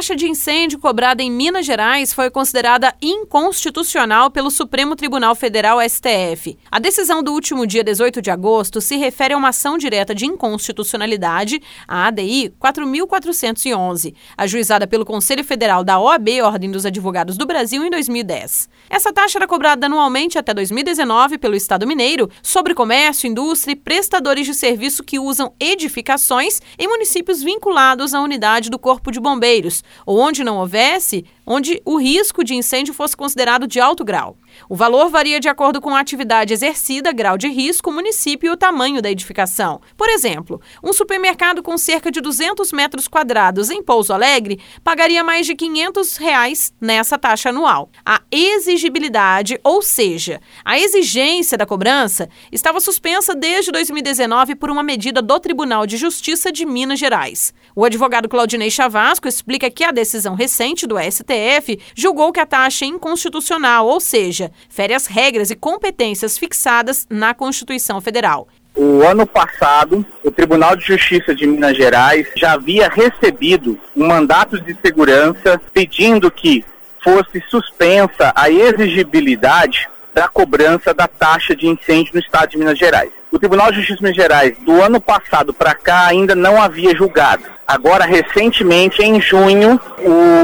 taxa de incêndio cobrada em Minas Gerais foi considerada inconstitucional pelo Supremo Tribunal Federal STF. A decisão do último dia 18 de agosto se refere a uma ação direta de inconstitucionalidade, a ADI 4411, ajuizada pelo Conselho Federal da OAB, Ordem dos Advogados do Brasil, em 2010. Essa taxa era cobrada anualmente até 2019 pelo Estado mineiro sobre comércio, indústria e prestadores de serviço que usam edificações em municípios vinculados à unidade do Corpo de Bombeiros, ou onde não houvesse, onde o risco de incêndio fosse considerado de alto grau. O valor varia de acordo com a atividade exercida, grau de risco, município e o tamanho da edificação. Por exemplo, um supermercado com cerca de 200 metros quadrados em Pouso Alegre pagaria mais de 500 reais nessa taxa anual. A exigibilidade, ou seja, a exigência da cobrança, estava suspensa desde 2019 por uma medida do Tribunal de Justiça de Minas Gerais. O advogado Claudinei Chavasco explica que a decisão recente do STF julgou que a taxa é inconstitucional, ou seja, fere as regras e competências fixadas na Constituição Federal. O ano passado, o Tribunal de Justiça de Minas Gerais já havia recebido um mandato de segurança pedindo que fosse suspensa a exigibilidade da cobrança da taxa de incêndio no estado de Minas Gerais. O Tribunal de Justiça de Minas Gerais, do ano passado para cá, ainda não havia julgado. Agora, recentemente, em junho,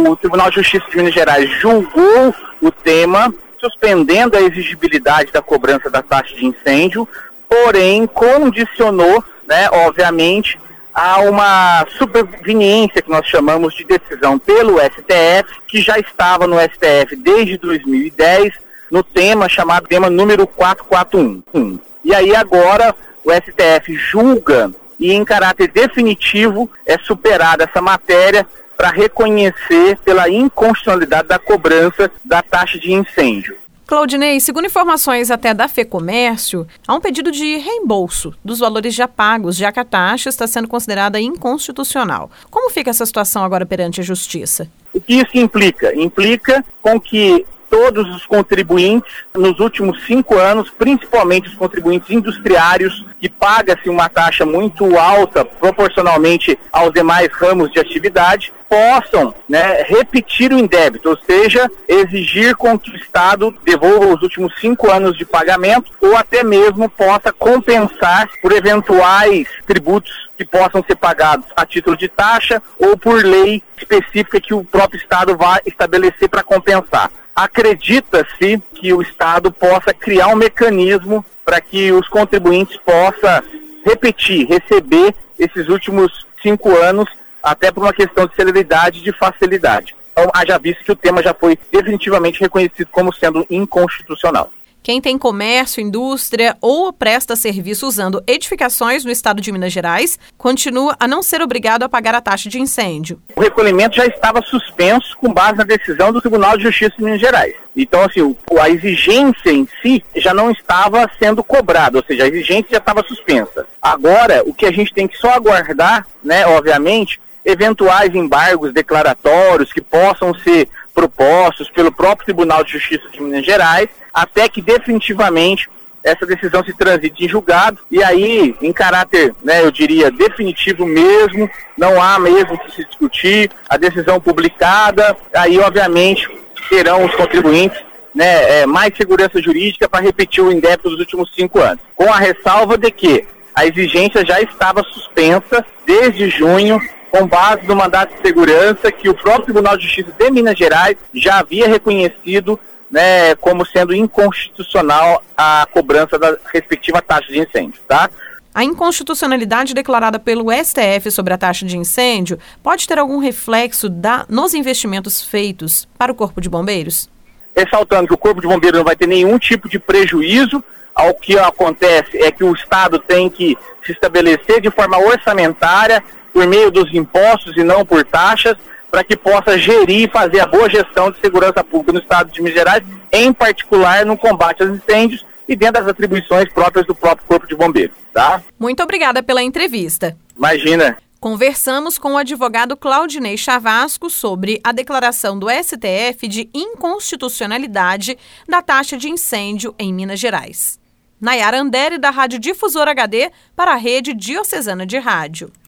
o Tribunal de Justiça de Minas Gerais julgou o tema, suspendendo a exigibilidade da cobrança da taxa de incêndio, porém condicionou, né, obviamente, a uma superveniência que nós chamamos de decisão pelo STF, que já estava no STF desde 2010, no tema chamado tema número 441. E aí agora o STF julga e em caráter definitivo é superada essa matéria para reconhecer pela inconstitucionalidade da cobrança da taxa de incêndio. Claudinei, segundo informações até da FEComércio, há um pedido de reembolso dos valores já pagos, já que a taxa está sendo considerada inconstitucional. Como fica essa situação agora perante a Justiça? O que isso implica? Implica com que todos os contribuintes nos últimos cinco anos, principalmente os contribuintes industriários, que paga-se uma taxa muito alta proporcionalmente aos demais ramos de atividade, possam né, repetir o indébito, ou seja, exigir com que o Estado devolva os últimos cinco anos de pagamento ou até mesmo possa compensar por eventuais tributos que possam ser pagados a título de taxa ou por lei específica que o próprio Estado vai estabelecer para compensar acredita-se que o Estado possa criar um mecanismo para que os contribuintes possam repetir, receber esses últimos cinco anos, até por uma questão de celeridade e de facilidade. Então, haja visto que o tema já foi definitivamente reconhecido como sendo inconstitucional. Quem tem comércio, indústria ou presta serviço usando edificações no estado de Minas Gerais continua a não ser obrigado a pagar a taxa de incêndio. O recolhimento já estava suspenso com base na decisão do Tribunal de Justiça de Minas Gerais. Então, assim, a exigência em si já não estava sendo cobrada, ou seja, a exigência já estava suspensa. Agora, o que a gente tem que só aguardar, né, obviamente, eventuais embargos declaratórios que possam ser propostos pelo próprio Tribunal de Justiça de Minas Gerais, até que definitivamente essa decisão se transite em julgado e aí, em caráter, né, eu diria, definitivo mesmo, não há mesmo que se discutir, a decisão publicada, aí obviamente terão os contribuintes né, é, mais segurança jurídica para repetir o indébito dos últimos cinco anos. Com a ressalva de que a exigência já estava suspensa desde junho com base no mandato de segurança que o próprio Tribunal de Justiça de Minas Gerais já havia reconhecido né, como sendo inconstitucional a cobrança da respectiva taxa de incêndio, tá? A inconstitucionalidade declarada pelo STF sobre a taxa de incêndio pode ter algum reflexo da, nos investimentos feitos para o Corpo de Bombeiros? Ressaltando que o Corpo de Bombeiros não vai ter nenhum tipo de prejuízo, ao que acontece é que o Estado tem que se estabelecer de forma orçamentária por meio dos impostos e não por taxas, para que possa gerir e fazer a boa gestão de segurança pública no estado de Minas Gerais, em particular no combate aos incêndios e dentro das atribuições próprias do próprio Corpo de Bombeiros, tá? Muito obrigada pela entrevista. Imagina. Conversamos com o advogado Claudinei Chavasco sobre a declaração do STF de inconstitucionalidade da taxa de incêndio em Minas Gerais. Nayara Andere, da Rádio Difusor HD, para a Rede Diocesana de Rádio.